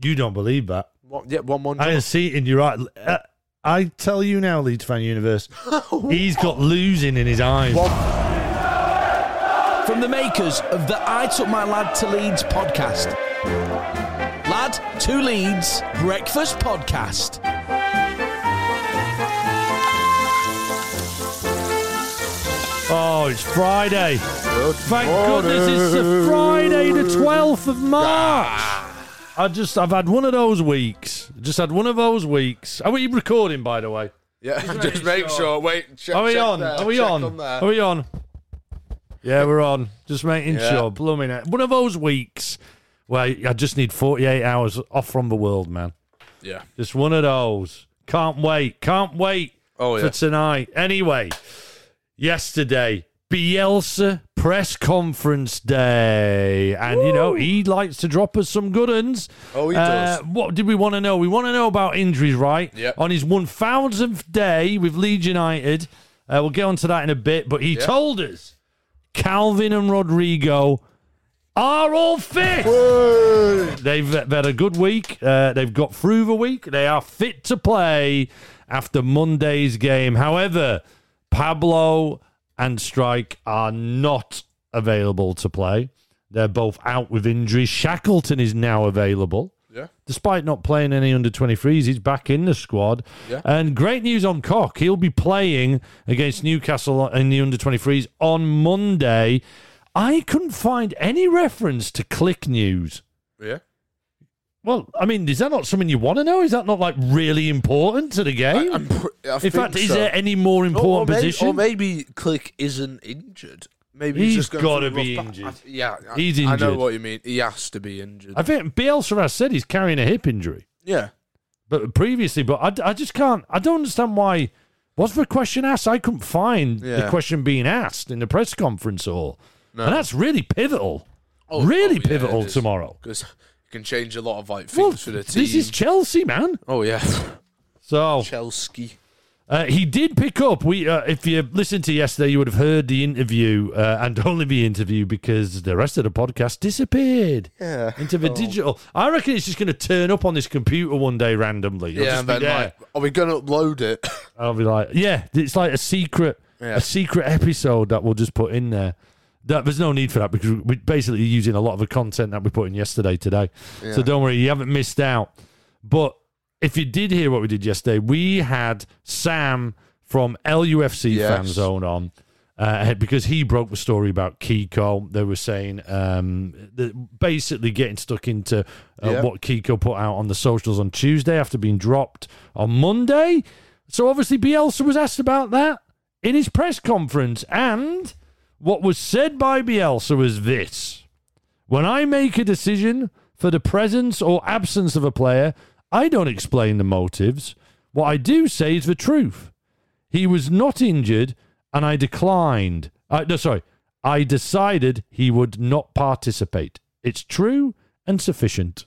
You don't believe that. What, yeah, one one. I can see it in your eye. Uh, I tell you now, Leeds fan universe, he's got losing in his eyes. From the makers of the I Took My Lad to Leeds podcast. Lad to Leeds Breakfast Podcast. Oh, it's Friday. Good Thank morning. goodness it's a Friday, the 12th of March. I just, I've had one of those weeks. Just had one of those weeks. Are we recording, by the way? Yeah, making just make sure. sure. Wait, check, Are we check on? there, Are we check on? there. Are we on? Yeah, we're on. Just making Yeah. sure. Blooming it. One of those weeks where I just need 48 hours off from the world, man. Yeah. Just one of those. Can't wait. Can't wait Oh yeah. for tonight. Anyway, yesterday, Bielsa press conference day. And, you know, he likes to drop us some good uns. Oh, he Uh, does. What did we want to know? We want to know about injuries, right? Yep. On his 1,000th day with Leeds United. Uh, we'll get onto that in a bit. But he Yeah. told us Calvin and Rodrigo are all fit. They've they've had a good week. Uh, they've got through the week. They are fit to play after Monday's game. However, Pablo and Struijk are not available to play. They're both out with injuries. Shackleton is now available. Yeah. Despite not playing any under 23s, he's back in the squad. Yeah. And great news on Koch. He'll be playing against Newcastle in the under 23s on Monday. I couldn't find any reference to Klich news. Yeah. Well, I mean, is that not something you want to know? Is that not like really important to the game? Pr- I In fact, is there any more important or maybe, position? Or maybe Klich isn't injured. Maybe He's he's, just gotta be injured. I- yeah, I- He's I know what you mean. He has to be injured. I think Bielsa has said he's carrying a hip injury, yeah. but previously, but I, I just can't. I don't understand why. Was the question asked? I couldn't find the question being asked in the press conference hall, No. and that's really pivotal. Oh, really oh, yeah, pivotal tomorrow. because can change a lot of like Well, things for the team. this is Chelsea, man. oh yeah, So Chelsea. Uh, he did pick up. We, uh, if you listened to yesterday, you would have heard the interview uh, and only the interview because the rest of the podcast disappeared Yeah. into the digital. I reckon it's just going to turn up on this computer one day randomly. It'll Yeah, just and then like, are we gonna upload it? I'll be like, yeah, it's like a secret, Yeah. a secret episode that we'll just put in there. That there's no need for that because we're basically using a lot of the content that we put in yesterday today. So don't worry, you haven't missed out. But if you did hear what we did yesterday, we had Sam from LUFC Yes. Fan Zone on. Uh, because he broke the story about Kiko, they were saying um, basically getting stuck into uh, Yeah. what Kiko put out on the socials on Tuesday after being dropped on Monday. So obviously Bielsa was asked about that in his press conference, and what was said by Bielsa was this: When I make a decision for the presence or absence of a player, I don't explain the motives. What I do say is the truth. He was not injured, and I declined. Uh, no, sorry, I decided he would not participate. It's true and sufficient.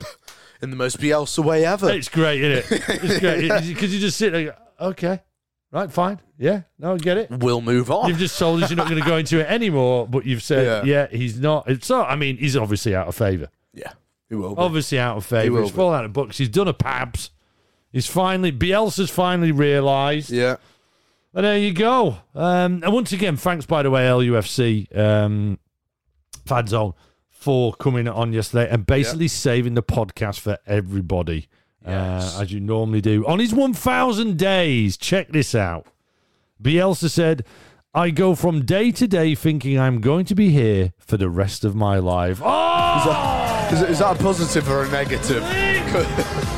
In the most Bielsa way ever. It's great, isn't it? It's great because you just sit there. Okay, right, fine, yeah, no, I get it. We'll move on. You've just told us you're not going to go into it anymore, but you've said, yeah, Yeah. he's not. So, I mean, he's obviously out of favour. yeah, he will. Be. Obviously out of favour. He's be. fallen out of books. He's done a Pabs. He's finally, Bielsa's finally realised. Yeah. And there you go. Um, and once again, thanks, by the way, LUFC um, Fan Zone for coming on yesterday and basically saving the podcast for everybody, Yes. uh, as you normally do. On his 1,000 days, check this out. Bielsa said, I go from day to day thinking I'm going to be here for the rest of my life. Oh! Is, is that a positive or a negative?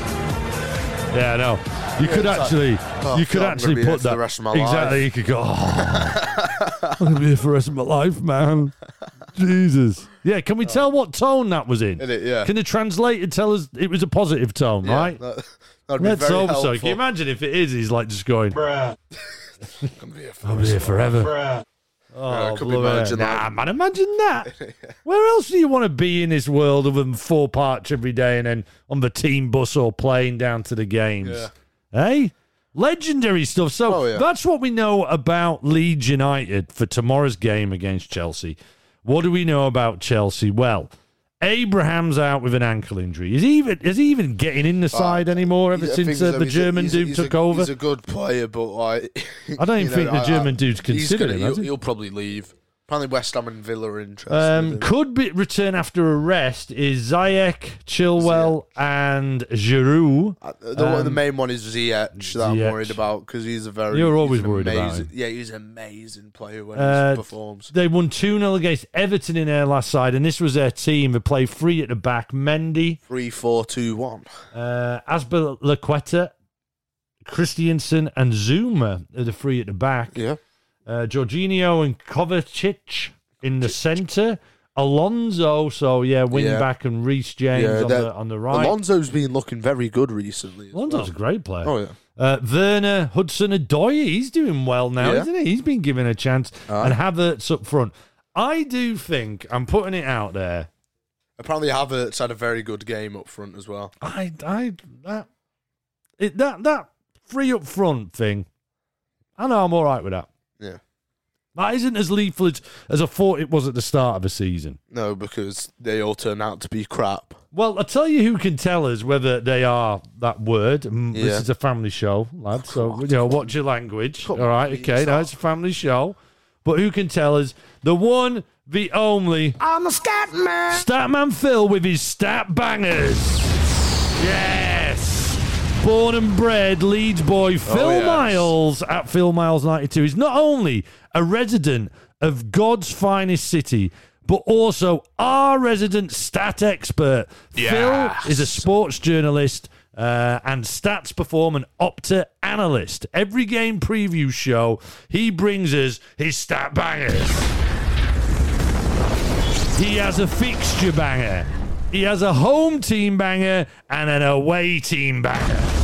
Yeah, I know. You could it's like, actually, oh, you could I'm actually put that rest of my exactly. life. You could go. Oh, I'm gonna be here for the rest of my life, man. Jesus. Yeah. Can we oh. tell what tone that was in? In it, yeah. Can the translator tell us it was a positive tone, Yeah, right? That, that'd be Let's very hope helpful. so. Can you imagine if it is? He's like just going. Gonna be here for I'll the be here rest of my life. forever. Oh, could be bloody- managing nah, that. man, imagine that. Where else do you want to be in this world other than Thorp Arch every day and then on the team bus or plane down to the games? Yeah. Hey? Legendary stuff. So Oh, yeah. that's what we know about Leeds United for tomorrow's game against Chelsea. What do we know about Chelsea? Well, Abraham's out with an ankle injury. Is he even is he even getting in the side anymore ever since uh, so. the He's German a- dude a- took over? He's a good player, but like, I don't even know, think the I- German I- dude's he's considering gonna- it, He'll, he'll probably leave. Apparently, West Ham and Villa are interested. Um, could be return after arrest is Ziyech, Chilwell, and Giroud. Uh, the, one- the um, main one is Ziyech that I'm worried about because he's a very. You're always worried about him. Yeah, he's an amazing player when Uh, he performs. They won 2 0 against Everton in their last side, and this was their team. They played three at the back Mendy, Three, four, two, one. uh, Asper Laqueta, Christensen, and Zouma are the three at the back. Yeah. Uh, Jorginho and Kovacic in the centre. Alonso, so yeah, wing Yeah. back and Reece James Yeah, on, that- the, on the right. Alonso's been looking very good recently. as Alonso's well. a great player. Oh yeah. Uh, Werner Hudson-Odoi, he's doing well now, Yeah. isn't he? He's been given a chance. Aye. And Havertz up front. I do think, I'm putting it out there, Apparently, Havertz had a very good game up front as well. I, I, that, it, that, that free up front thing, I know I'm all right with that. Yeah. That isn't as lethal as, as I thought it was at the start of the season. No, because they all turn out to be crap. Well, I'll tell you who can tell us whether they are that word. Mm, This is a family show, lad. So, on, you know, watch your language. Come All right, on, okay, Now it's a family show. But who can tell us the one, the only I'm a scat man. Stat man Phil with his stat bangers? Yes! Born and bred Leeds boy Phil yes. Miles at Phil Miles 92 is not only a resident of God's finest city, but also our resident stat expert. Phil is a sports journalist uh, and stats perform an Opta analyst. Every game preview show, he brings us his stat bangers. He has a fixture banger. He has a home team banger and an away team banger.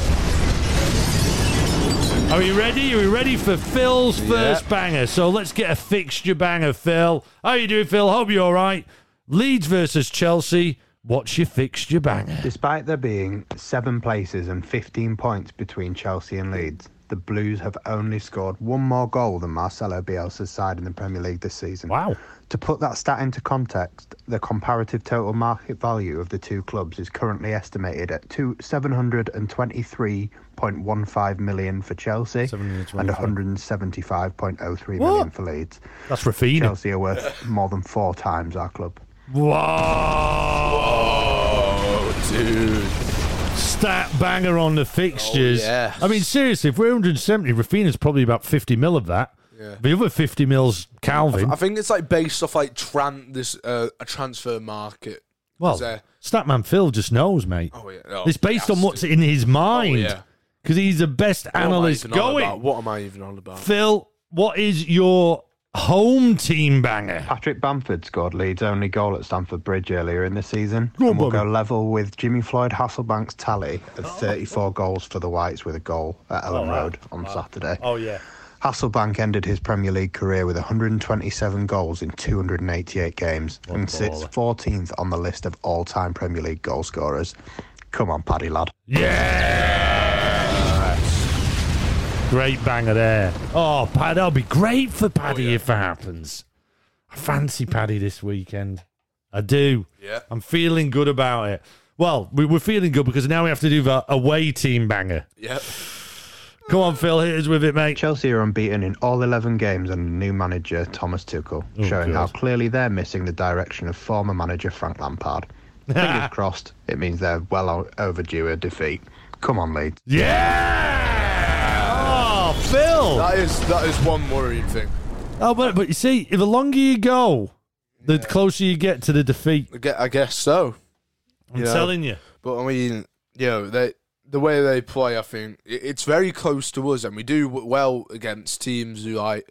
Are we ready? Are we ready for Phil's first banger? So let's get a fixture banger, Phil. How you doing, Phil? Hope you're all right. Leeds versus Chelsea. What's your fixture banger? Despite there being seven places and 15 points between Chelsea and Leeds, the Blues have only scored one more goal than Marcelo Bielsa's side in the Premier League this season. Wow. To put that stat into context, the comparative total market value of the two clubs is currently estimated at two, 723.15 million for Chelsea and 725. 175.03 million for Leeds. That's Raphinha. Chelsea are worth more than four times our club. Whoa. Oh, dude. Stat banger on the fixtures. Oh, yes. I mean, seriously, if we're 170, Raphinha's probably about 50 mil of that. Yeah. The other 50 mil's Calvin. I think it's like based off like tran this uh, a transfer market. well, uh, Statman Phil just knows, mate. Oh yeah. Oh, it's based on what's in his Oh, mind. yeah. Because he's the best What analyst going. What am I even on about? Phil, what is your home team banger? Patrick Bamford scored Leeds' only goal at Stamford Bridge earlier in the season Go on, and Bobby. go level with Jimmy Floyd Hasselbaink's tally of 34 goals for the Whites with a goal at Elland Road on Saturday. Oh, yeah. Hasselbaink ended his Premier League career with 127 goals in 288 games and sits 14th on the list of all-time Premier League goal scorers. Come on, Paddy lad. Yeah. Great banger there. Oh, Paddy, that'll be great for oh, Paddy if it happens. I fancy Paddy this weekend. I do. Yeah. I'm feeling good about it. Well, we, we're feeling good because now we have to do the away team banger. Yep. Come on, Phil, hit us with it, mate. Chelsea are unbeaten in all 11 games under new manager Thomas Tuchel, Oh, showing how clearly they're missing the direction of former manager Frank Lampard. Fingers crossed, it means they're well overdue a defeat. Come on, Leeds. Yeah! Phil! That is that is one worrying thing. Oh, but, but you see, the longer you go, the closer you get to the defeat. I gue- I guess so. I'm Yeah. telling you. But I mean, you know, they the way they play, I think i- it's very close to us, and we do w- well against teams who like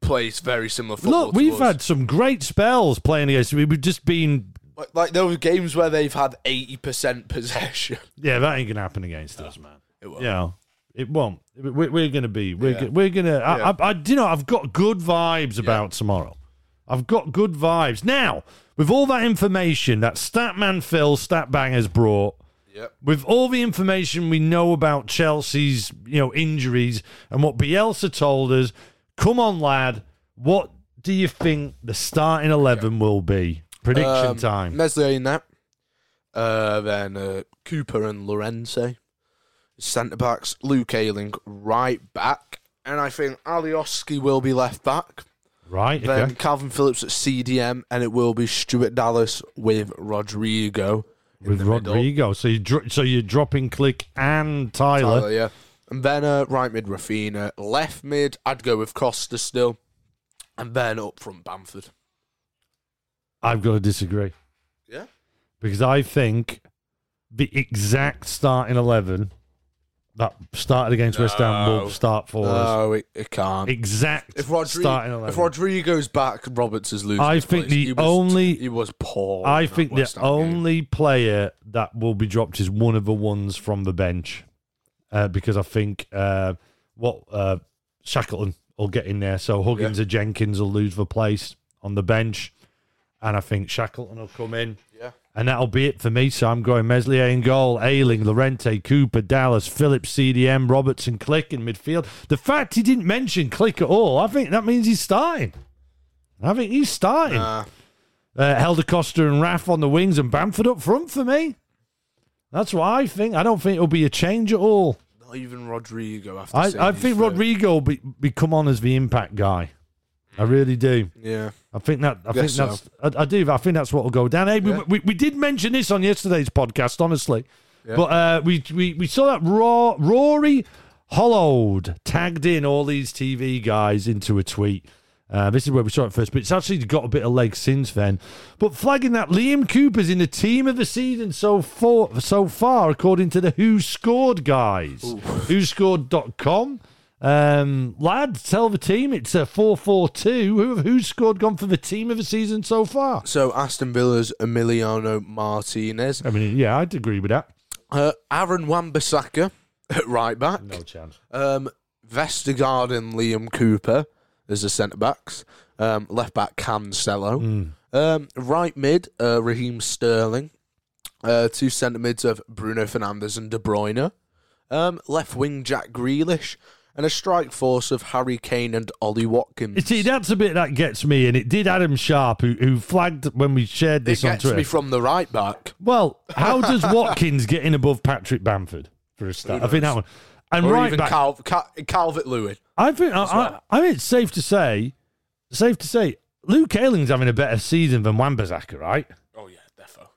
play very similar football. Look, to we've us. had some great spells playing against. We've just been. like, like there were games where they've had eighty percent possession. Yeah, that ain't gonna happen against us, man. It. You know, it won't. We're, we're gonna be. We're Yeah. go- we're gonna. I, Yeah. I, I, you know, I've got good vibes about tomorrow. I've got good vibes now. With all that information that Statman Phil Statbang has brought, Yep. with all the information we know about Chelsea's, you know, injuries and what Bielsa told us, come on, lad, what do you think the starting eleven will be? Prediction Um, time. Meslier in that. Uh, then uh, Cooper and Lorenzo. Centre backs. Luke Ayling right back. And I think Alioski will be left back. Right. Then Okay. Calvin Phillips at CDM. And it will be Stuart Dallas with Rodrigo. With the middle. Rodrigo. So you dro- so you're dropping Klich and Tyler. Tyler, yeah. And then uh, right mid Raphinha. Left mid, I'd go with Costa still. And then up front Bamford. I've got to disagree Yeah. because I think the exact starting eleven that started against West Ham will start for us. No, it, it can't. Exact If, Rodri- starting eleven. if Rodrigo's back, Roberts is losing. I his think place. the He was- only- he was poor. I in that think the West Ham game. only player that will be dropped is one of the ones from the bench, uh, because I think uh, what uh, Shackleton will get in there. So Huggins or Jenkins will lose the place on the bench, and I think Shackleton will come in. And that'll be it for me. So I'm going Meslier in goal, Ayling, Lorente, Cooper, Dallas, Phillips, CDM, Robertson, Klich in midfield. The fact he didn't mention Klich at all, I think that means he's starting. I think he's starting. Nah. Uh, Helder Costa and Raff on the wings and Bamford up front for me. That's what I think. I don't think it'll be a change at all. not even Rodrigo. After I, I think Rodrigo will be, be come on as the impact guy. I really do. Yeah. I think that. I think Guess so. that's. I, I do. I think that's what will go down. Hey, we, Yeah. we, we did mention this on yesterday's podcast, honestly, Yeah. but uh, we, we we saw that Raw, Rory Hollowed tagged in all these TV guys into a tweet. Uh, this is where we saw it first, but it's actually got a bit of legs since then. But flagging that Liam Cooper's in the team of the season so far, so far according to the Who Scored guys. WhoScored.com. Um, lad, tell the team it's a 4 4 2. Who, who's scored gone for the team of the season so far? So Aston Villa's Emiliano Martinez, I mean, yeah, I'd agree with that. uh, Aaron Wan-Bissaka at right back, No chance. um, Vestergaard and Liam Cooper as the centre backs, um, left back Cancelo, Mm. um, right mid uh, Raheem Sterling, uh, two centre mids of Bruno Fernandes and De Bruyne, um, left wing Jack Grealish, and a strike force of Harry Kane and Ollie Watkins. You see, that's a bit that gets me, and it did Adam Sharp, who, who flagged when we shared it this on gets Twitter. me from the right back. well, how does Watkins get in above Patrick Bamford for a start? I think that one. And Or right even back, Cal- Cal- Calvert Lewin. I think I, well. I, I think it's safe to say, safe to say, Luke Ayling's having a better season than Wan-Bissaka, right? Oh yeah, defo.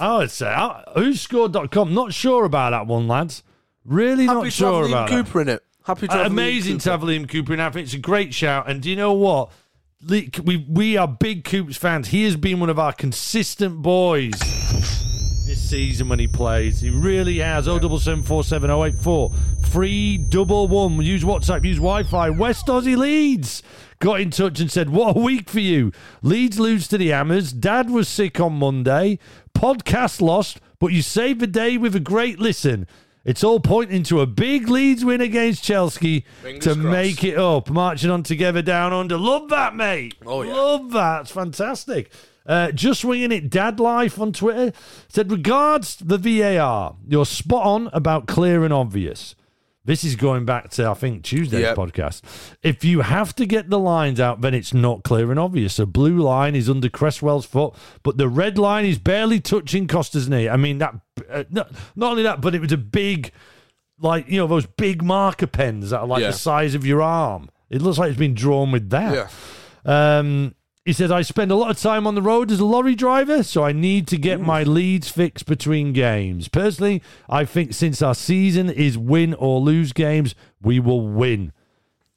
I would say. Uh, whoscored.com. Not sure about that one, lads. Really Happy not sure about Cooper in it. Happy to. Uh, amazing to have Liam Cooper in. I think it's a great shout. And do you know what? We we are big Coops fans. He has been one of our consistent boys this season when he plays. He really has. Oh double seven four seven oh eight four three double one. Use WhatsApp. Use Wi-Fi. West Aussie Leeds got in touch and said, "What a week for you! Leeds lose to the Hammers. Dad was sick on Monday. Podcast lost, but you saved the day with a great listen." It's all pointing to a big Leeds win against Chelsea Fingers to crossed. make it up. Marching on together down under. Love that, mate. Oh, yeah. Love that. It's fantastic. Uh, just winging it, Dad Life on Twitter said, regards the VAR, you're spot on about clear and obvious. This is going back to, I think, Tuesday's Yep. podcast. If you have to get the lines out, then it's not clear and obvious. A blue line is under Cresswell's foot, but the red line is barely touching Costa's knee. I mean, that uh, not, not only that, but it was a big, like, you know, those big marker pens that are like Yeah. the size of your arm. It looks like it's been drawn with that. Yeah. Um, he says, I spend a lot of time on the road as a lorry driver, so I need to get my leads fixed between games. Personally, I think since our season is win or lose games, we will win.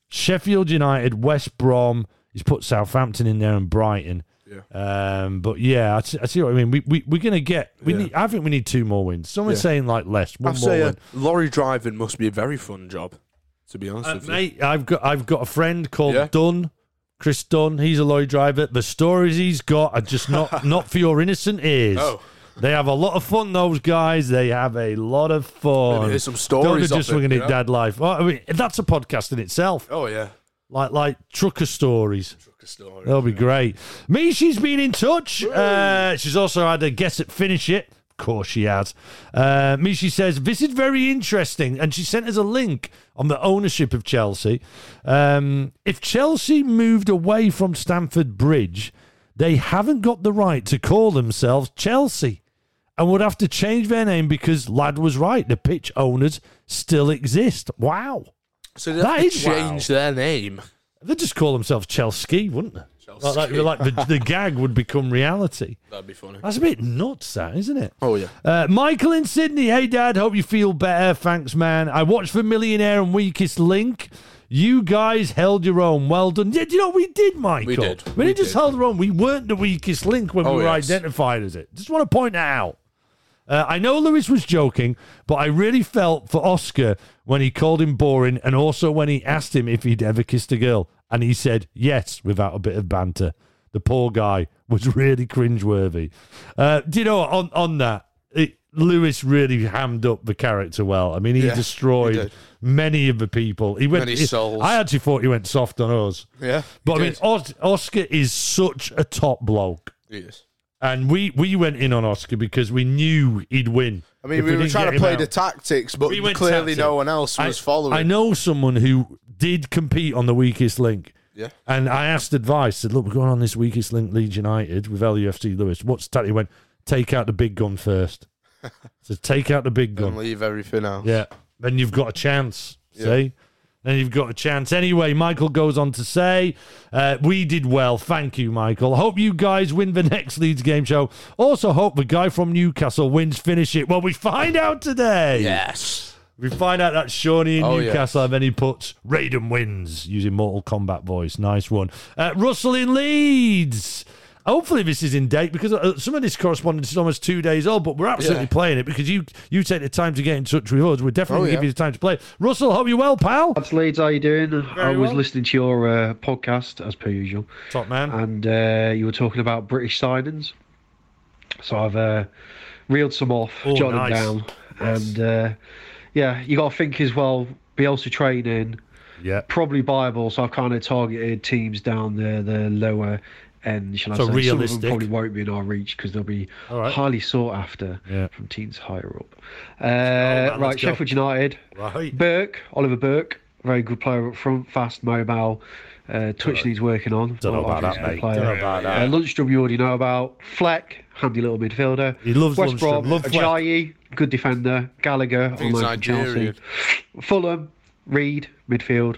Sheffield United, West Brom, he's put Southampton in there and Brighton. Yeah. Um, but yeah, I see, what I mean. We, we, we're going to get, we Yeah. need, I think we need two more wins. Someone's Yeah. saying like less, one I'd more say uh, win. lorry driving must be a very fun job, to be honest Uh, with you. mate, I've got I've got a friend called Yeah? Dunn, Chris Dunn. He's a lorry driver. The stories he's got are just not not for your innocent ears. Oh. They have a lot of fun. Those guys. They have a lot of fun. Maybe hear some Don't stories just of it, swinging you it, know? dad life. I mean, that's a podcast in itself. Oh yeah. Like like trucker stories. Story. That'll be great. Mishi's been in touch. Uh, she's also had a guess at finish it. Of course she has. Uh, Mishi says, This is very interesting. And she sent us a link on the ownership of Chelsea. Um, if Chelsea moved away from Stamford Bridge, they haven't got the right to call themselves Chelsea and would have to change their name because Lad was right. The pitch owners still exist. Wow. So they That have to is change their name. They'd just call themselves Chelsea, wouldn't they? Chelsea. Like, like, like the, the gag would become reality. That'd be funny. That's a bit nuts, that, isn't it? Oh yeah. Uh, Michael in Sydney. Hey, Dad. Hope you feel better. Thanks, man. I watched The Millionaire and Weakest Link. You guys held your own. Well done. Yeah, do you know what we did, Michael? We did. We, We didn't just did. hold our own. We weren't the weakest link when Oh, we were yes. identified as it. Just want to point that out. Uh, I know Lewis was joking, but I really felt for Oscar when he called him boring and also when he asked him if he'd ever kissed a girl. And he said yes without a bit of banter. The poor guy was really cringeworthy. Uh, do you know, on, on that, it, Lewis really hammed up the character well. I mean, he Yeah, destroyed did. many of the people. He went. Many he- I actually thought he went soft on us. Yeah. But I he mean. Os- Oscar is such a top bloke. He is. And we, we went in on Oscar because we knew he'd win. I mean, if we, were trying to play out. the tactics, but We clearly tactic. no one else was I, following. I know someone who did compete on the weakest link. Yeah. And I asked advice, said, look, we're going on this weakest link Leeds United with LUFC Lewis. What's that? He went, take out the big gun first. so take out the big And gun. leave everything else. Yeah. Then you've got a chance. Yeah. See? Then you've got a chance. Anyway, Michael goes on to say, uh, We did well. Thank you, Michael. Hope you guys win the next Leeds game show. Also, hope the guy from Newcastle wins. Finish it. Well, we find out today. Yes. We find out that Shawnee in Oh, Newcastle, and then he puts Raiden wins using Mortal Kombat voice. Nice one. Uh, Russell in Leeds. Hopefully this is in date because uh, some of this correspondence is almost two days old, but we're absolutely Yeah. playing it because you you take the time to get in touch with us. We're definitely Oh, gonna give you the time to play. Russell, hope you're well, pal. Lads Leeds, how you doing? I was well. listening to your uh, podcast as per usual, Top man. and uh, you were talking about British signings. So I've uh, reeled some off, Oh, jotted nice. them down, and uh, yeah, you got to think as well. Bielsa training, Yeah. probably viable. So I've kind of targeted teams down the the lower end. Shall I So say? Some of realistic. them probably won't be in our reach because they'll be All right. highly sought after Yeah. from teams higher up. Uh, man, right, let's go. Sheffield United. Right. Burke, Oliver Burke, very good player up front, fast, mobile. Uh, touch needs working on. Don't know about think that, he's a good mate. Don't know about that. Uh, Lundstram you already know about. Fleck, handy little midfielder. He loves West Lundstram. Brom, Love Fleck. Ajayi, good defender. Gallagher, think on loan from Chelsea. Fulham, Reed, midfield.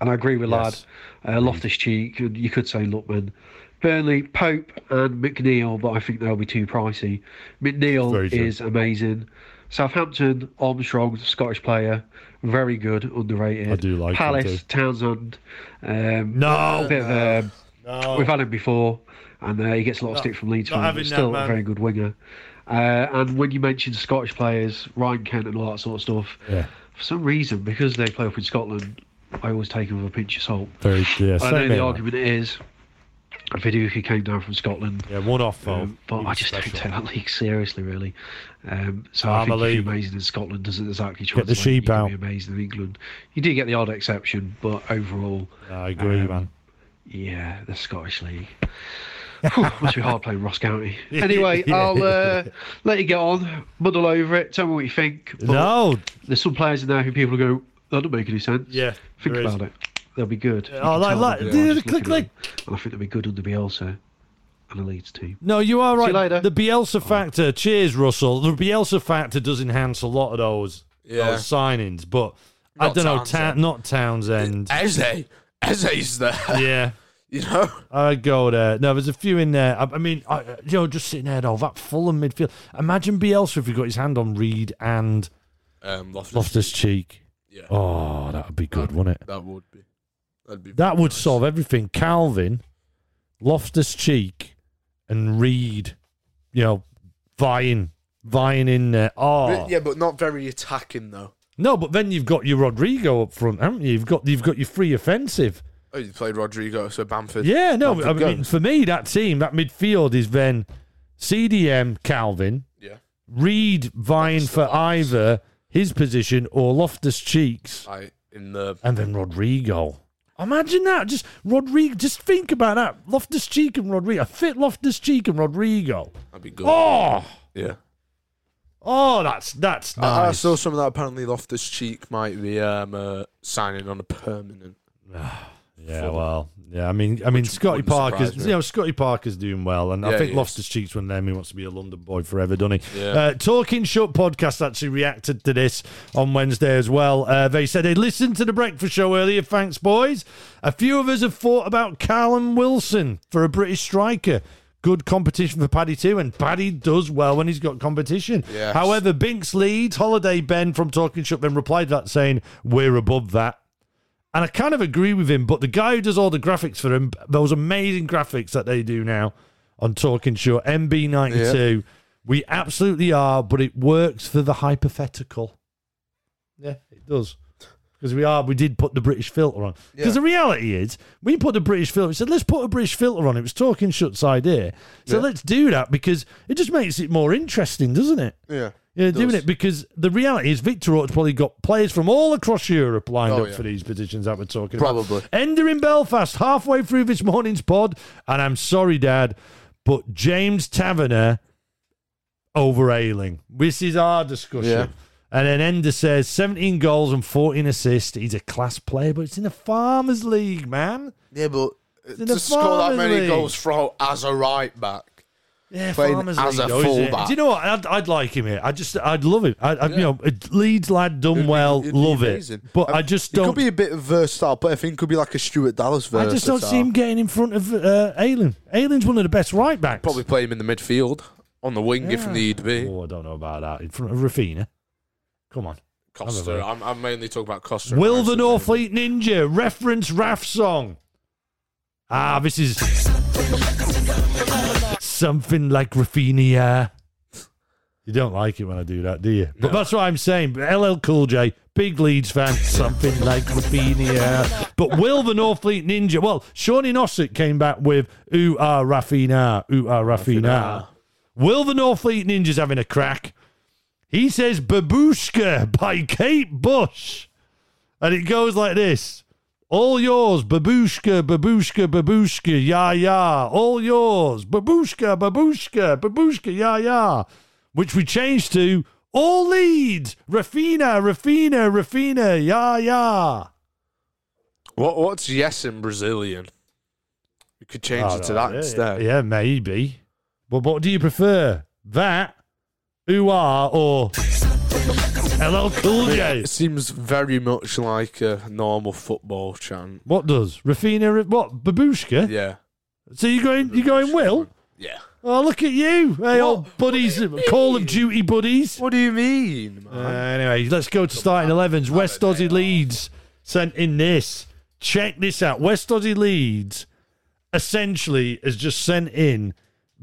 And I agree with Yes. Lad. Uh, Loftus Cheek, and you could say Lookman. Burnley, Pope, and McNeil, but I think they'll be too pricey. McNeil is amazing. Southampton, Armstrong, Scottish player, very good, underrated. I do like Palace, too. Townsend. Um, No. bit of a, No. We've had him before, and uh, he gets a lot of Not- stick from Leeds fans, but that, still man. a very good winger. Uh, and when you mentioned Scottish players, Ryan Kent and all that sort of stuff, Yeah. for some reason, because they play up in Scotland, I always take them with a pinch of salt. Very clear. I know the argument is Viduka came down from Scotland. Yeah, one off, though. Um, but I just special. don't take that league seriously, really. Um, so Ah, I think if you're amazing in Scotland doesn't exactly Get the translate. sheep out. Be amazing in England. You do get the odd exception, but overall, I agree, Um, man. yeah, the Scottish league. Whew, must be hard playing Ross County. Anyway, I'll uh, let you get on, muddle over it, tell me what you think. But No. there's some players in there who people go, that doesn't make any sense. Yeah. Think there is. about it. They'll be good. You Oh, can like, tell like, them yeah, they are just click, looking click. at them. And I think they'll be good under Bielsa and the Leeds team. No, you are right. you later. The Bielsa factor. Cheers, Russell. The Bielsa factor does enhance a lot of those, Yeah. those signings, but I Not don't know. Ta- Townsend. not Townsend. Eze. Eze's there. yeah. You know? I'd go there. No, there's a few in there. I, I mean, I, you know, just sitting there though, that Fulham midfield. Imagine Bielsa if he got his hand on Reed and Um, Loftus. Loftus Cheek. Yeah. Oh, that would be good, wouldn't it? That would be. That'd be That would nice. solve everything. Calvin, Loftus Cheek, and Reed. You know, vying, vying in there. Oh, yeah, but not very attacking though. no, but then you've got your Rodrigo up front, haven't you? You've got you've got your free offensive. Oh, you played Rodrigo, so Bamford. Yeah, no, Bamford I mean, goes. for me, that team, that midfield is then CDM, Calvin, Yeah. Reed vying That's for either his position or Loftus Cheeks, I in the and then Rodrigo. Imagine that. Just Rodrigo. Just think about that. Loftus Cheek and Rodrigo. A fit Loftus Cheek and Rodrigo. that'd be good. Oh, Yeah. oh, that's that's I, I saw some of that. Apparently, Loftus Cheek might be um, uh, signing on a permanent. yeah, Yeah, for them. well, yeah. I mean, I mean, Scotty Parker's, you know, Scotty Parker's doing well, and I think he Loftus Cheeks one of them. He wants to be a London boy forever, doesn't he? Yeah. Uh, Talking Shut podcast actually reacted to this on Wednesday as well. Uh, they said they listened to the breakfast show earlier. Thanks, boys. A few of us have thought about Callum Wilson for a British striker. Good competition for Paddy too, and Paddy does well when he's got competition. Yes. However, Binks leads Holiday Ben from Talking Shop then replied to that saying we're above that. And I kind of agree with him, but the guy who does all the graphics for him, those amazing graphics that they do now on Talking Short, MB92, we absolutely are, but it works for the hypothetical. Yeah, it does. Because we are, we did put the British filter on. Because Yeah. the reality is, we put the British filter. We said, let's put a British filter on. It was Talking Shut's idea. So Yeah. let's do that because it just makes it more interesting, doesn't it? Yeah. Yeah, doing does. it because the reality is Victor Orta's probably got players from all across Europe lined Oh, up yeah. for these positions that we're talking Probably. about. Ender in Belfast, halfway through this morning's pod, and I'm sorry, Dad, but James Tavernier over Ayling. This is our discussion. Yeah. And then Ender says 17 goals and 14 assists. He's a class player, but it's in the Farmers League, man. Yeah, but in the to score that many League. goals from as a right back. Yeah, Playing Farmers as League, a though, is it? fullback. Do you know what? I'd, I'd like him here. I just, I'd love him. I, I, You know, Leeds lad done It'd be- well, it'd be love it. But Um, I just He don't. could be a bit of versatile, but I think he could be like a Stuart Dallas versatile. I versatile. just don't see him getting in front of uh, Ayling. Ayling's one of the best right backs. Probably play him in the midfield on the wing if Yeah. need be. Oh, I don't know about that. In front of Raphinha. Come on. Costa. I'm, I'm mainly talking about Costa. Will the Harrison, maybe. Northfleet Ninja reference Raf song? Ah, this is something like Raphinha. You don't like it when I do that, do you? But that's what I'm saying. LL Cool J, big Leeds fan, something like Raphinha. But will the Northfleet Ninja? Well, Shawnee Nossick came back with Ooh Ah Raphinha, Ooh Ah Raphinha. Will the Northfleet Ninjas having a crack? He says Babushka by Kate Bush. And it goes like this. All yours, babushka, babushka, babushka, ya ya. All yours, babushka, babushka, babushka, ya ya. Which we changed to all leads, Raphinha, Raphinha, Raphinha, ya ya. What, what's yes in Brazilian? You could change Oh, it to no, that yeah, instead. Yeah, maybe. But what do you prefer? That, ooh ah, or LL Cool J? It seems very much like a normal football chant. What does Raphinha? What babushka? Yeah. So you going? You going? Will? Yeah. Oh, look at you, hey, old buddies, Call of Duty buddies. What do you mean, Uh, man? anyway, let's go to starting 11s. West Aussie Leeds sent in this. Check this out. West Aussie Leeds essentially has just sent in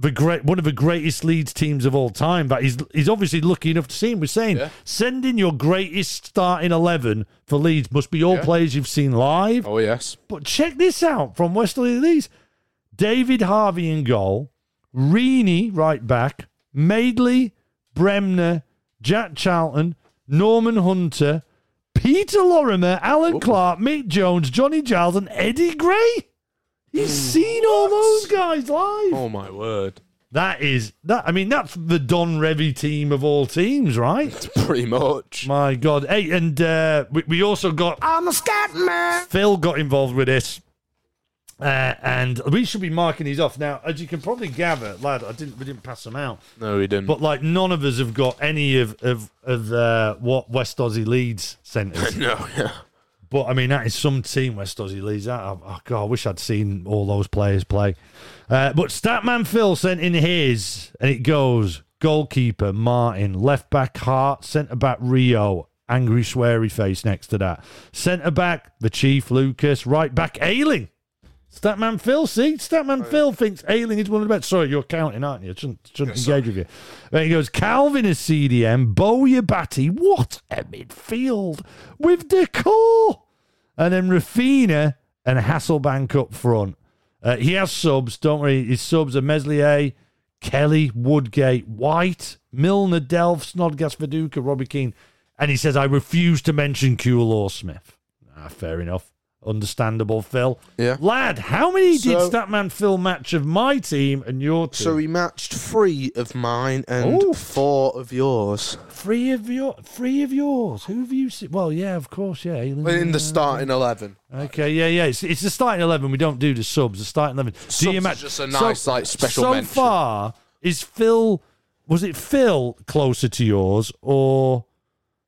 the great one of the greatest Leeds teams of all time. That he's he's obviously lucky enough to see him. We're saying Yeah. send in your greatest starting 11 for Leeds. Must be all Yeah. players you've seen live. Oh, yes. But check this out from West Aussie Leeds. David Harvey in goal, Reaney right back, Madeley, Bremner, Jack Charlton, Norman Hunter, Peter Lorimer, Allan Clarke, Mick Jones, Johnny Giles, and Eddie Gray. He's seen all those guys live. Oh, my word. That is that. I mean, that's the Don Revie team of all teams, right? Pretty much. My God. Hey, and uh, we, we also got. I'm a scat man. Phil got involved with this. Uh, and we should be marking these off now. As you can probably gather, lad, I didn't we didn't pass them out, No, we didn't. but like none of us have got any of of of uh, what West Aussie Leeds sent us. no, yeah. But I mean, that is some team, West Aussie leads. That, oh, God, I wish I'd seen all those players play. Uh, but Statman Phil sent in his, and it goes goalkeeper Martin, left back Hart, centre back Rio, angry sweary face next to that. Centre back the Chief Lucas, right back Ayling. Statman Phil, see? Statman Phil thinks Ayling is one of the best. Sorry, you're counting, aren't you? I shouldn't, shouldn't engage with you. Then he goes, Calvin is CDM, Bo Yabati. What a midfield with Dacourt. And then Raphinha and Hasselbaink up front. Uh, he has subs, don't worry. His subs are Meslier, Kelly, Woodgate, White, Milner, Delph, Snodgrass, Viduka, Robbie Keane. And he says, I refuse to mention Kewell or Smith. Ah, fair enough. Understandable, Phil. Yeah. Lad, how many did So- Statman Phil match of my team and your team? So he matched three of mine and Ooh. four of yours. three of your, three of yours. Who have you seen? Well, yeah, of course, yeah. In the starting eleven. Okay, yeah, yeah. It's, it's the starting eleven. We don't do the subs. The starting eleven. Do Subs you is match just a nice, like, special So mention. far, is Phil? Was it Phil closer to yours, or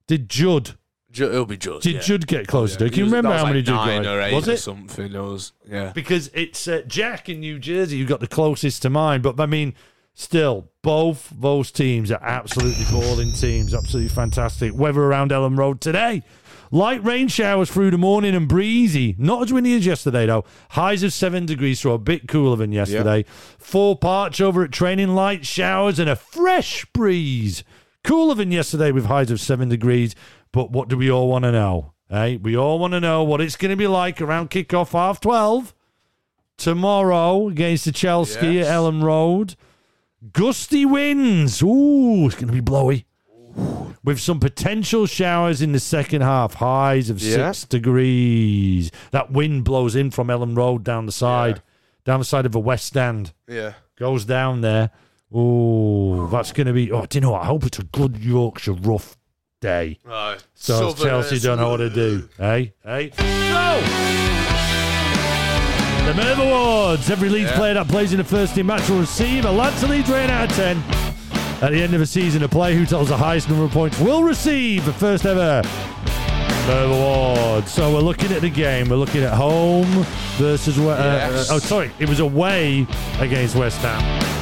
did Judd? Ju- it'll be just. Did yeah. Judd get closer? to? He Can you was- remember that was how many like Judd nine got? or eight Was or it? something? It was, yeah. Because it's uh, Jack in New Jersey who got the closest to mine. But I mean, still, both those teams are absolutely balling teams. Absolutely fantastic. Weather around Elland Road today. Light rain showers through the morning and breezy. Not as windy as yesterday, though. Highs of seven degrees, so a bit cooler than yesterday. Thorp Arch over at training light showers and a fresh breeze. Cooler than yesterday with highs of seven degrees. But what do we all want to know? Hey, we all want to know what it's going to be like around kickoff half 12 tomorrow against the Chelsea Yes. at Elland Road. Gusty winds. Ooh, it's going to be blowy. With some potential showers in the second half, highs of Yeah. six degrees. That wind blows in from Elland Road down the side, down the side of the West Stand. Yeah. Goes down there. Ooh, that's going to be. Oh, do you know what? I hope it's a good Yorkshire rough day. Right. So Chelsea don't know what to do. Hey, hey. So, the Merv Awards. Every Leeds Yeah. player that plays in the first team match will receive a to Leeds rating out of 10. At the end of the season, a player who tells the highest number of points will receive the first ever Merv Award. So we're looking at the game. We're looking at home versus. Uh, Yes. uh, oh, sorry. It was away against West Ham.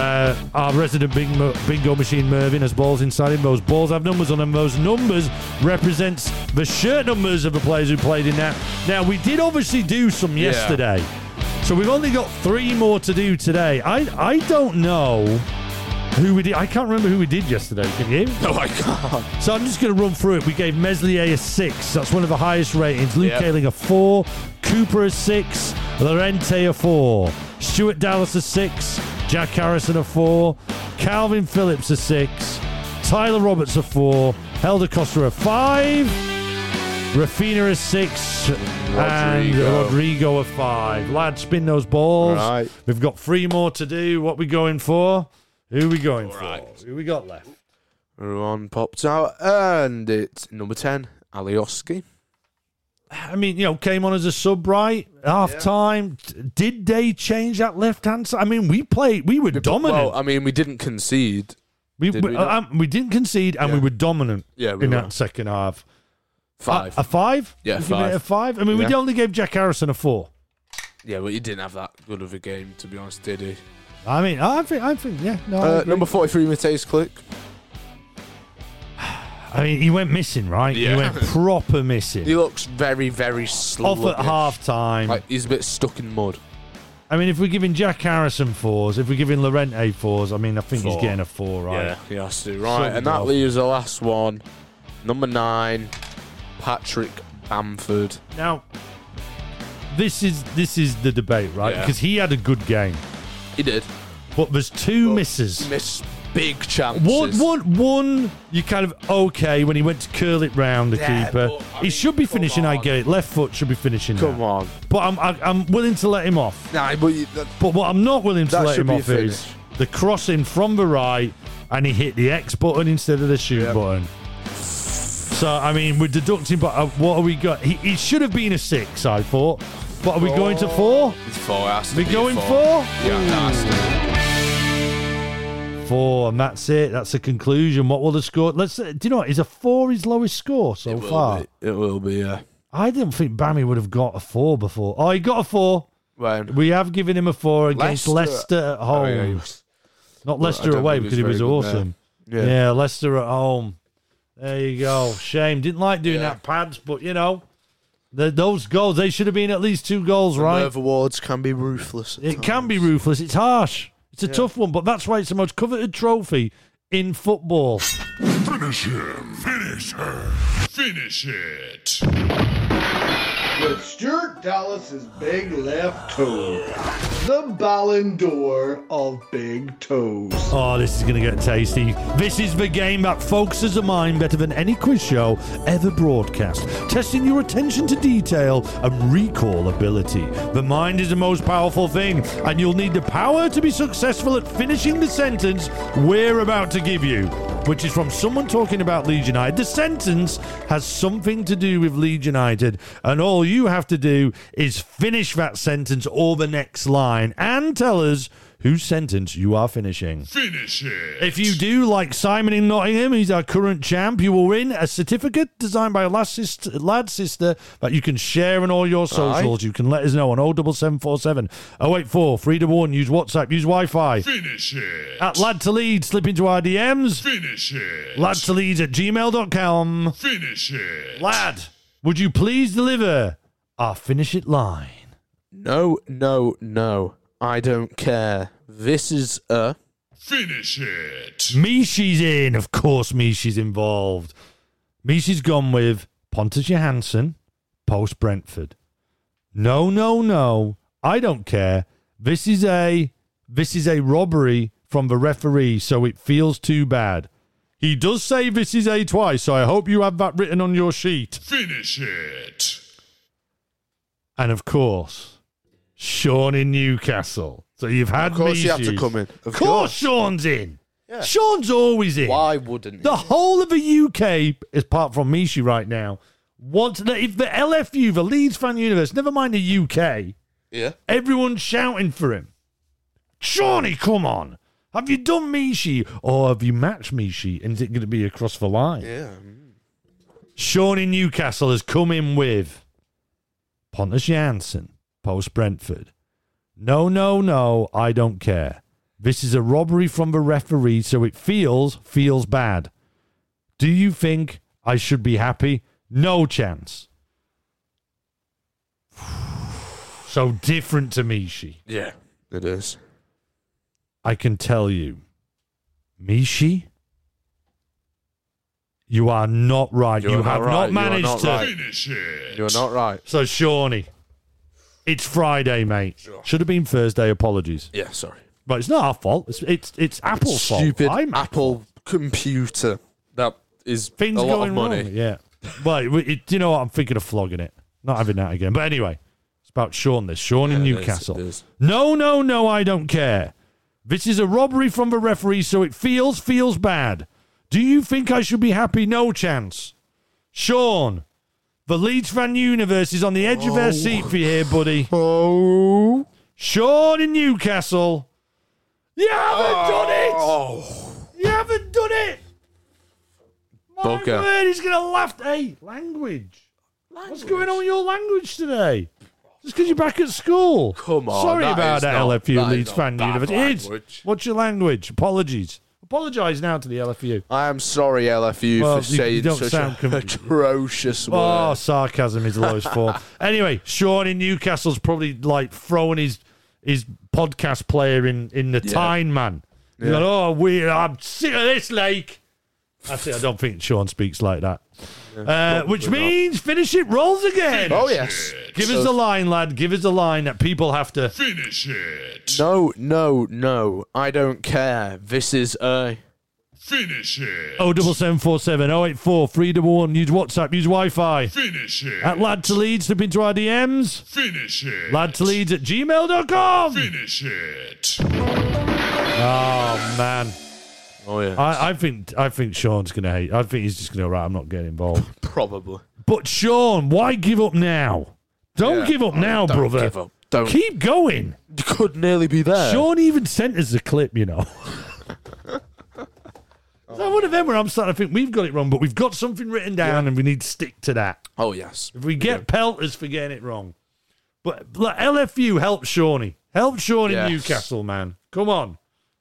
Uh, our resident bingo, bingo machine Mervyn has balls inside him. Those balls have numbers on them. Those numbers represents the shirt numbers of the players who played in that. Now we did obviously do some Yeah. yesterday, so we've only got three more to do today. I I don't know who we did. I can't remember who we did yesterday. Can you? Oh my god. So I'm just going to run through it. We gave Meslier a six. That's one of the highest ratings. Luke Yep. Kaling a four. Cooper a six. Lorente a four. Stuart Dallas a six. Jack Harrison a four. Calvin Phillips a six. Tyler Roberts a four. Helder Costa a five. Raphinha a six. And Rodrigo. Rodrigo a five. Lad, spin those balls. Right. We've got three more to do. What we going for? Who we going Right. for? Who we got left? One popped out, and it's number 10, Alioski. I mean, you know, came on as a sub right half time. Did they change that left hand side? I mean, we played, we were dominant. Well, I mean, we didn't concede. we, did we, we um, we didn't concede and we were dominant Yeah, we in were. that second half. Five. A, a five? Yeah, You giving it five. a five. I mean, we only gave Jack Harrison a four. yeah, but he didn't have that good of a game, to be honest, did he? I mean, I think, I think, yeah, no. Uh, number 43, Mateusz Klich. I mean, he went missing, right? He went proper missing. He looks very, very slow. Off at half time. Like, he's a bit stuck in mud. I mean, if we're giving Jack Harrison fours, if we're giving Lorente fours, I mean, I think he's getting a four, right? Yeah, he has to. Right, Something and that else. leaves the last one. Number nine, Patrick Bamford. Now, this is this is the debate, right? Yeah. Because he had a good game, He did. but there's two But misses. Miss big chances. One, one, one. You kind of okay when he went to curl it round the Yeah, keeper. but, I he mean, should be come finishing. I on. get it. Left foot should be finishing. Come now. on. But I'm I, I'm willing to let him off. Nah, but you, that, But what I'm not willing to That let should him be a off is the crossing from the right, and he hit the X button instead of the shoot Yep. button. So I mean, we're deducting. But uh, what are we got? He, he should have been a six. I thought. But are we going to four? it's four. It has to We be a going four. four? Yeah, it has to. Four, and that's it. That's the conclusion. What will the score? Let's. Uh, do you know what? Is a four his lowest score so It far? be. It will be. Yeah. I didn't think Bammy would have got a four before. Oh, he got a four. When We have given him a four against Leicester, Leicester- at home. Oh, yeah, was- Not Leicester away because he was was very good awesome. Yeah. Yeah. Leicester at home. There you go. Shame. Didn't like doing Yeah. that pads, but you know, the, those goals they should have been at least two goals, right? Merv Awards can be ruthless. It can be ruthless. It's harsh. It's a tough one, but that's why it's the most coveted trophy in football. Finish him. Finish her. Finish it. With Stuart Dallas's big left toe. The Ballon d'Or of big toes. Oh, this is going to get tasty. This is the game that focuses the mind better than any quiz show ever broadcast, testing your attention to detail and recall ability. The mind is the most powerful thing, and you'll need the power to be successful at finishing the sentence we're about to give you. Which is from someone talking about Leeds United. The sentence has something to do with Leeds United, and all you have to do is finish that sentence or the next line and tell us whose sentence you are finishing. Finish it. If you do, like Simon in Nottingham, he's our current champ, you will win a certificate designed by a lad sister, lad sister that you can share on all your socials. You can let us know on 07747 084 321. Use WhatsApp, use Wi Fi. Finish it. At Lad to Lead, slip into our DMs. Finish it. Lad to Leeds at gmail.com. Finish it. Lad, would you please deliver our finish it line? No, no, no. I don't care. This is a. Finish it. Mishi's in. Of course, Mishi's involved. Mishi's gone with Pontus Jansson, post Brentford. No, no, no. I don't care. This is a this is a robbery from the referee, so it feels too bad. He does say this is a twice, so I hope you have that written on your sheet. Finish it. And of course, Sean in Newcastle. So you've had Of course, you have to come in. Of Of course, course. Sean's in. Sean's always in. Why wouldn't The he? whole of the UK, apart from Mishi right now, wants the, if the LFU, the Leeds fan universe, never mind the UK, Yeah. everyone's shouting for him. Shawnee, come on. Have you done Mishi or have you matched Mishi? And is it going to be across the line? Yeah. Sean in Newcastle has come in with Pontus Jansson, post Brentford. No, no, no, I don't care. This is a robbery from the referee, so it feels feels bad. Do you think I should be happy? No chance. So different to Mishi. Yeah. It is. I can tell you, Mishi, you are not right. You're you not have right. not You are managed not to. right. Finish it. You're not right. So, Shawnee, it's Friday, mate. Should have been Thursday. Apologies. Yeah, sorry. But it's not our fault. It's it's, it's Apple's Stupid fault. I'm Apple computer. That is Things a lot going of money. wrong. Yeah. Well, it, it- do you know what? I'm thinking of flogging it. Not having that again. But anyway, it's about Sean. This Sean in Yeah, it is, Newcastle. it is. No, no, no. I don't care. This is a robbery from the referee, so it feels feels bad. Do you think I should be happy? No chance. Sean, the Leeds fan universe is on the edge of their oh. seat for you here, buddy. Oh. Sean in Newcastle. You haven't done it. Oh. You haven't done it. My Bugger. word, he's going to laugh. Hey, language. What's going on with your language today? Just because you're back at school. Come on, Sorry that about is that, not- LFU that is Leeds fan bad universe. It is. What's your language? Apologies. Apologise now to the LFU. I am sorry, LFU, Well, for you- saying you such sound a com- atrocious oh, word. Oh, sarcasm is the lowest form. Anyway, Sean in Newcastle's probably like throwing his his podcast player in in the Yeah. Tyne man. Yeah. like, oh, we, I'm sick of this lake. That's it. I don't think Sean speaks like that. Uh, which probably not. means finish it rolls again. Oh, yes. Give us a line, lad. Give us a line that people have to. Finish it. No, no, no. I don't care. This is a. Finish it. Oh, double seven four seven oh eight four three double one. Use WhatsApp. Use Wi-Fi. Finish it. At lad to Leeds, slip into our DMs. Finish it. Lad to Leeds at gmail.com. Finish it. Oh man. Oh, yeah. I, I think I think Sean's gonna hate. I think he's just gonna right. I'm not getting involved. Probably. But Sean, why give up now? Don't Yeah. give up now, Don't brother. give up. Don't. Keep going. You could nearly be there. Sean even sent us a clip. You know. So one of them where I'm starting to think we've got it wrong, but we've got something written down and we need to stick to that. Oh, yes. If we get pelters for getting it wrong. But like, LFU help Shawnee. Help Sean Yes. Newcastle, man. Come on.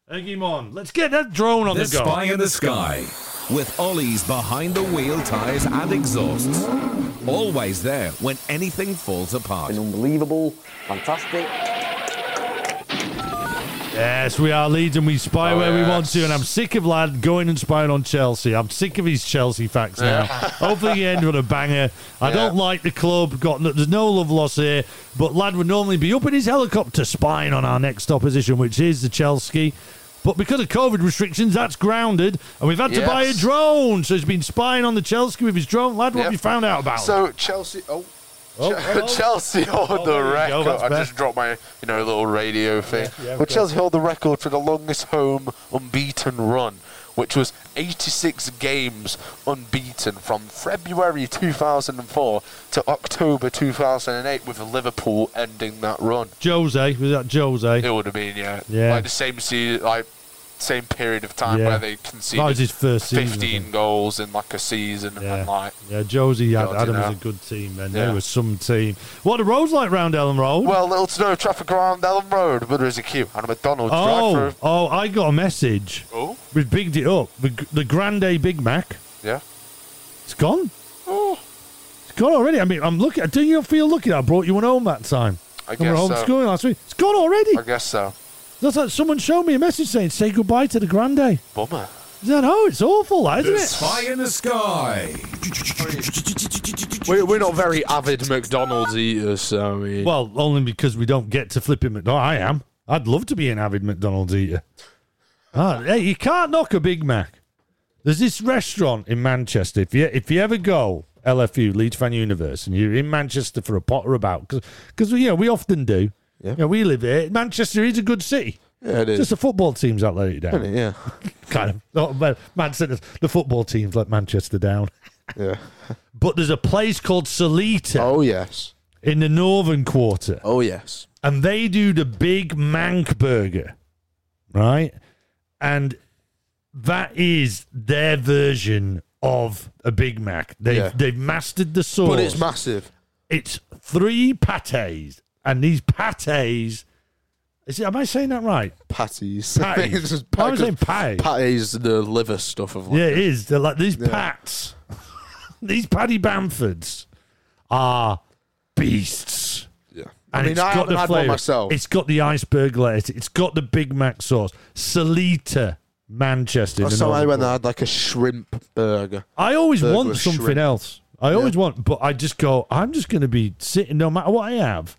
Egg him on. Let's get that drone on The the go. Spy in the Sky with Ollie's behind the wheel tyres and exhausts. Always there when anything falls apart. Been unbelievable, fantastic. Yes, we are Leeds and we spy Oh, where we want to. And I'm sick of lad going and spying on Chelsea. I'm sick of his Chelsea facts now. Hopefully, he end with a banger. I Yeah. don't like the club. Got no, there's no love lost here. But lad would normally be up in his helicopter spying on our next opposition, which is the Chelsea. But because of COVID restrictions, that's grounded, and we've had to buy a drone. So he's been spying on the Chelsea with his drone. Lad, what Yeah. have you found out about? him? So Chelsea. Oh. Oh, Ch- oh. Chelsea hold Oh, the there go, record. I better. just dropped my, you know, little radio thing. Yeah, yeah, well, okay. Chelsea hold the record for the longest home unbeaten run, which was 86 games unbeaten from February 2004 to October 2008, with Liverpool ending that run. Jose was that Jose? It would have been, yeah, Yeah. like the same season, like same period of time Yeah. where they That was conceded his first season. 15 goals in like a season, Yeah. and like. Yeah, Josie had God, Adam was a good team then. Yeah. They were some team. What are the roads like round Elland Road? Well, little to no traffic around Elland Road, but there is a queue and a McDonald's oh, drive-through. oh, I got a message. Oh, we've bigged it up. The, the Grande Big Mac. yeah. It's gone. Oh, It's gone already. I mean, I'm looking. Do you feel lucky? that I brought you one home that time. I we were guess so. homeschooling last week. It's gone already. I guess so. That's like someone showed me a message saying, "Say goodbye to the Grande." Bummer. Is that oh, it's awful, that, isn't The it? Spy in the Sky. We're, we're not very avid McDonald's eaters, so I mean. Well, only because we don't get to flipping McDonald's. I am. I'd love to be an avid McDonald's eater. Ah, hey, you can't knock a Big Mac. There's this restaurant in Manchester. If you if you ever go LFU Leeds Fan Universe and you're in Manchester for a potter about because you know we often do. Yeah. You know, we live here. Manchester is a good city. yeah, it is. Just the football teams that let it down. It? Yeah. Kind of. Well, Manchester, the football teams let Manchester down. Yeah. But there's a place called Solita Oh, yes. in the northern quarter. Oh, yes. and they do the Big Manc Burger, right? And that is their version of a Big Mac. They've Yeah. they've mastered the sauce. But it's massive. It's three pates, and these pates. Is it, am I saying that right? Patties. Patties. It's just Why am I pat- saying patty? Patties, the liver stuff of like. Yeah, it is. They're like these Yeah. pats. these Paddy Bamfords are beasts. Yeah. And I mean, it's I got the flavour. myself. It's got the iceberg lettuce. It's got the Big Mac sauce. Solita, Manchester. in That's the something Northern when they had like a shrimp burger. I always burger want something shrimp. else. I Yeah. always want, but I just go. I'm just going to be sitting. No matter what I have,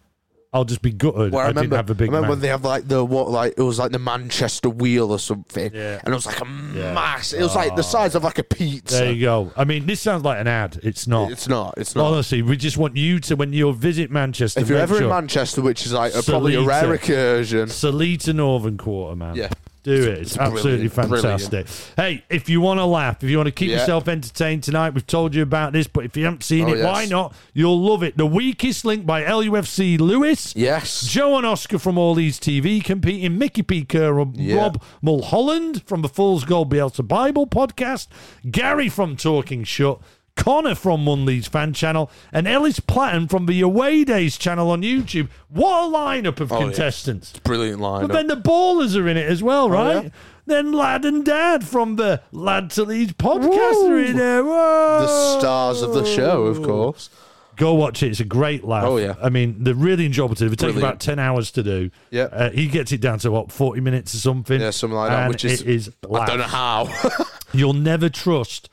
I'll just be gutted. Well, I, I, remember, didn't have a Big I remember Mac. when they have like the what like it was like the Manchester wheel or something, Yeah. and it was like a Yeah. mass. It was like the ah. size of like a pizza. there you go. I mean, this sounds like an ad. It's not. It's not. It's not. Honestly, we just want you to when you visit Manchester. if you're ever sure, in Manchester, which is like a, probably a rare occasion, Solita Northern Quarter, man. yeah, Do it. It's, It's absolutely brilliant, fantastic. Hey, if you want to laugh, if you want to keep Yeah. yourself entertained tonight, we've told you about this, but if you haven't seen Oh, it, yes. why not? You'll love it. The Weakest Link by LUFC Lewis. yes, Joe and Oscar from All These TV competing, Mickey P. Kerr, Yeah. Rob Mulholland from the Fool's Gold Bielsa Bible podcast, Gary from Talking Shut, Connor from Munley's fan channel, and Ellis Platten from the Away Days channel on YouTube. What a lineup of Oh, yeah. contestants. brilliant line. But then the ballers are in it as well, right? Oh, yeah. Then Lad and Dad from the Lad to Leeds podcast are in there. Whoa. the stars of the show, of course. Go watch it. It's a great laugh. Oh, yeah. I mean, they're really enjoyable. It takes about 10 hours to do. Yeah. Uh, he gets it down to, what, 40 minutes or something? Yeah, something like that, which is- is I don't know how. You'll never trust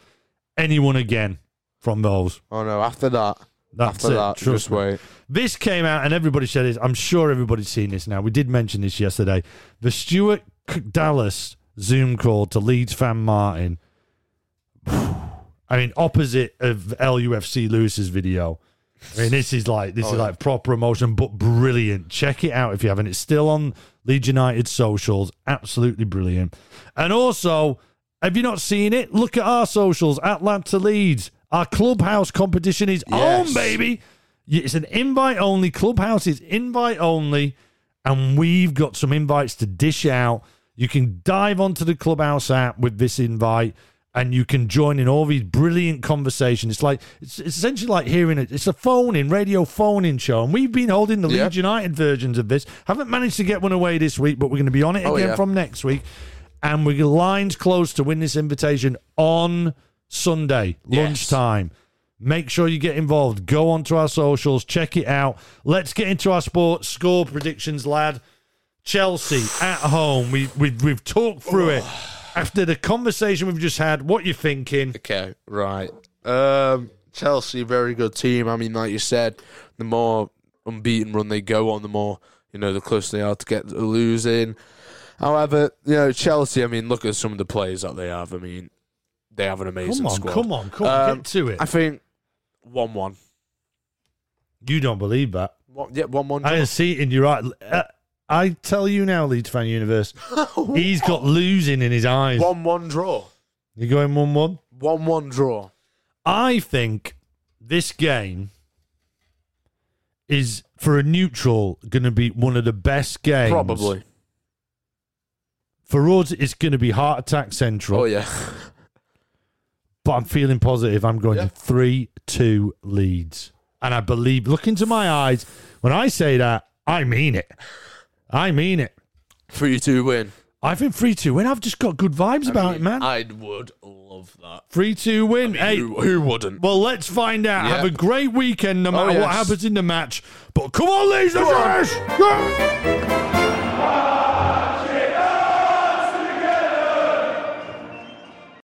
anyone again from those. oh no, after that, That's after it. that, just me. wait. This came out, and everybody said this. I'm sure everybody's seen this now. We did mention this yesterday. The Stuart Dallas Zoom call to Leeds fan Martin. I mean, opposite of LUFC Lewis's video. I mean, this is like this Oh, is like proper emotion, but brilliant. Check it out if you haven't. It's still on Leeds United socials. Absolutely brilliant. And also, have you not seen it? Look at our socials. At Lad to Leeds. Our clubhouse competition is Yes. on, baby. It's an invite only. Clubhouse is invite only. And we've got some invites to dish out. You can dive onto the Clubhouse app with this invite and you can join in all these brilliant conversations. It's like, it's, it's essentially like hearing it. It's a phone in, radio phone in show. And we've been holding the. Leeds United versions of this. Haven't managed to get one away this week, but we're going to be on it Oh, again yeah. from next week. And we're lines close to win this invitation on Sunday, Yes. lunchtime. Make sure you get involved. Go onto our socials, check it out. Let's get into our sports score predictions, lad. Chelsea at home. We, we we've talked through it. After the conversation we've just had, what you thinking? Okay, right. Um, Chelsea, very good team. I mean, like you said, the more unbeaten run they go on, the more you know, the closer they are to get to losing. However, you know, Chelsea. I mean, look at some of the players that they have. I mean, they have an amazing Come on, squad. come on, come on, Um, get to it. I think one-one. you don't believe that? One, yeah, one-one. I can see it in your eye. Uh, I tell you now, Leeds Fan Universe, he's got losing in his eyes. One-one draw. You're going one-one. One-one draw. I think this game is for a neutral going to be one of the best games. Probably. For us, it's going to be heart attack central. Oh yeah. But I'm feeling positive. I'm going Yeah. to 3 2 Leeds. And I believe, look into my eyes. When I say that, I mean it. I mean it. Three-two win. I think 3 2 win. I've just got good vibes about it, man. I would love that. 3 2 win. hey, Who, who wouldn't? well, let's find out. Yeah. Have a great weekend no oh, matter what yes. happens in the match. But come on, Leeds, let's do this! Yeah!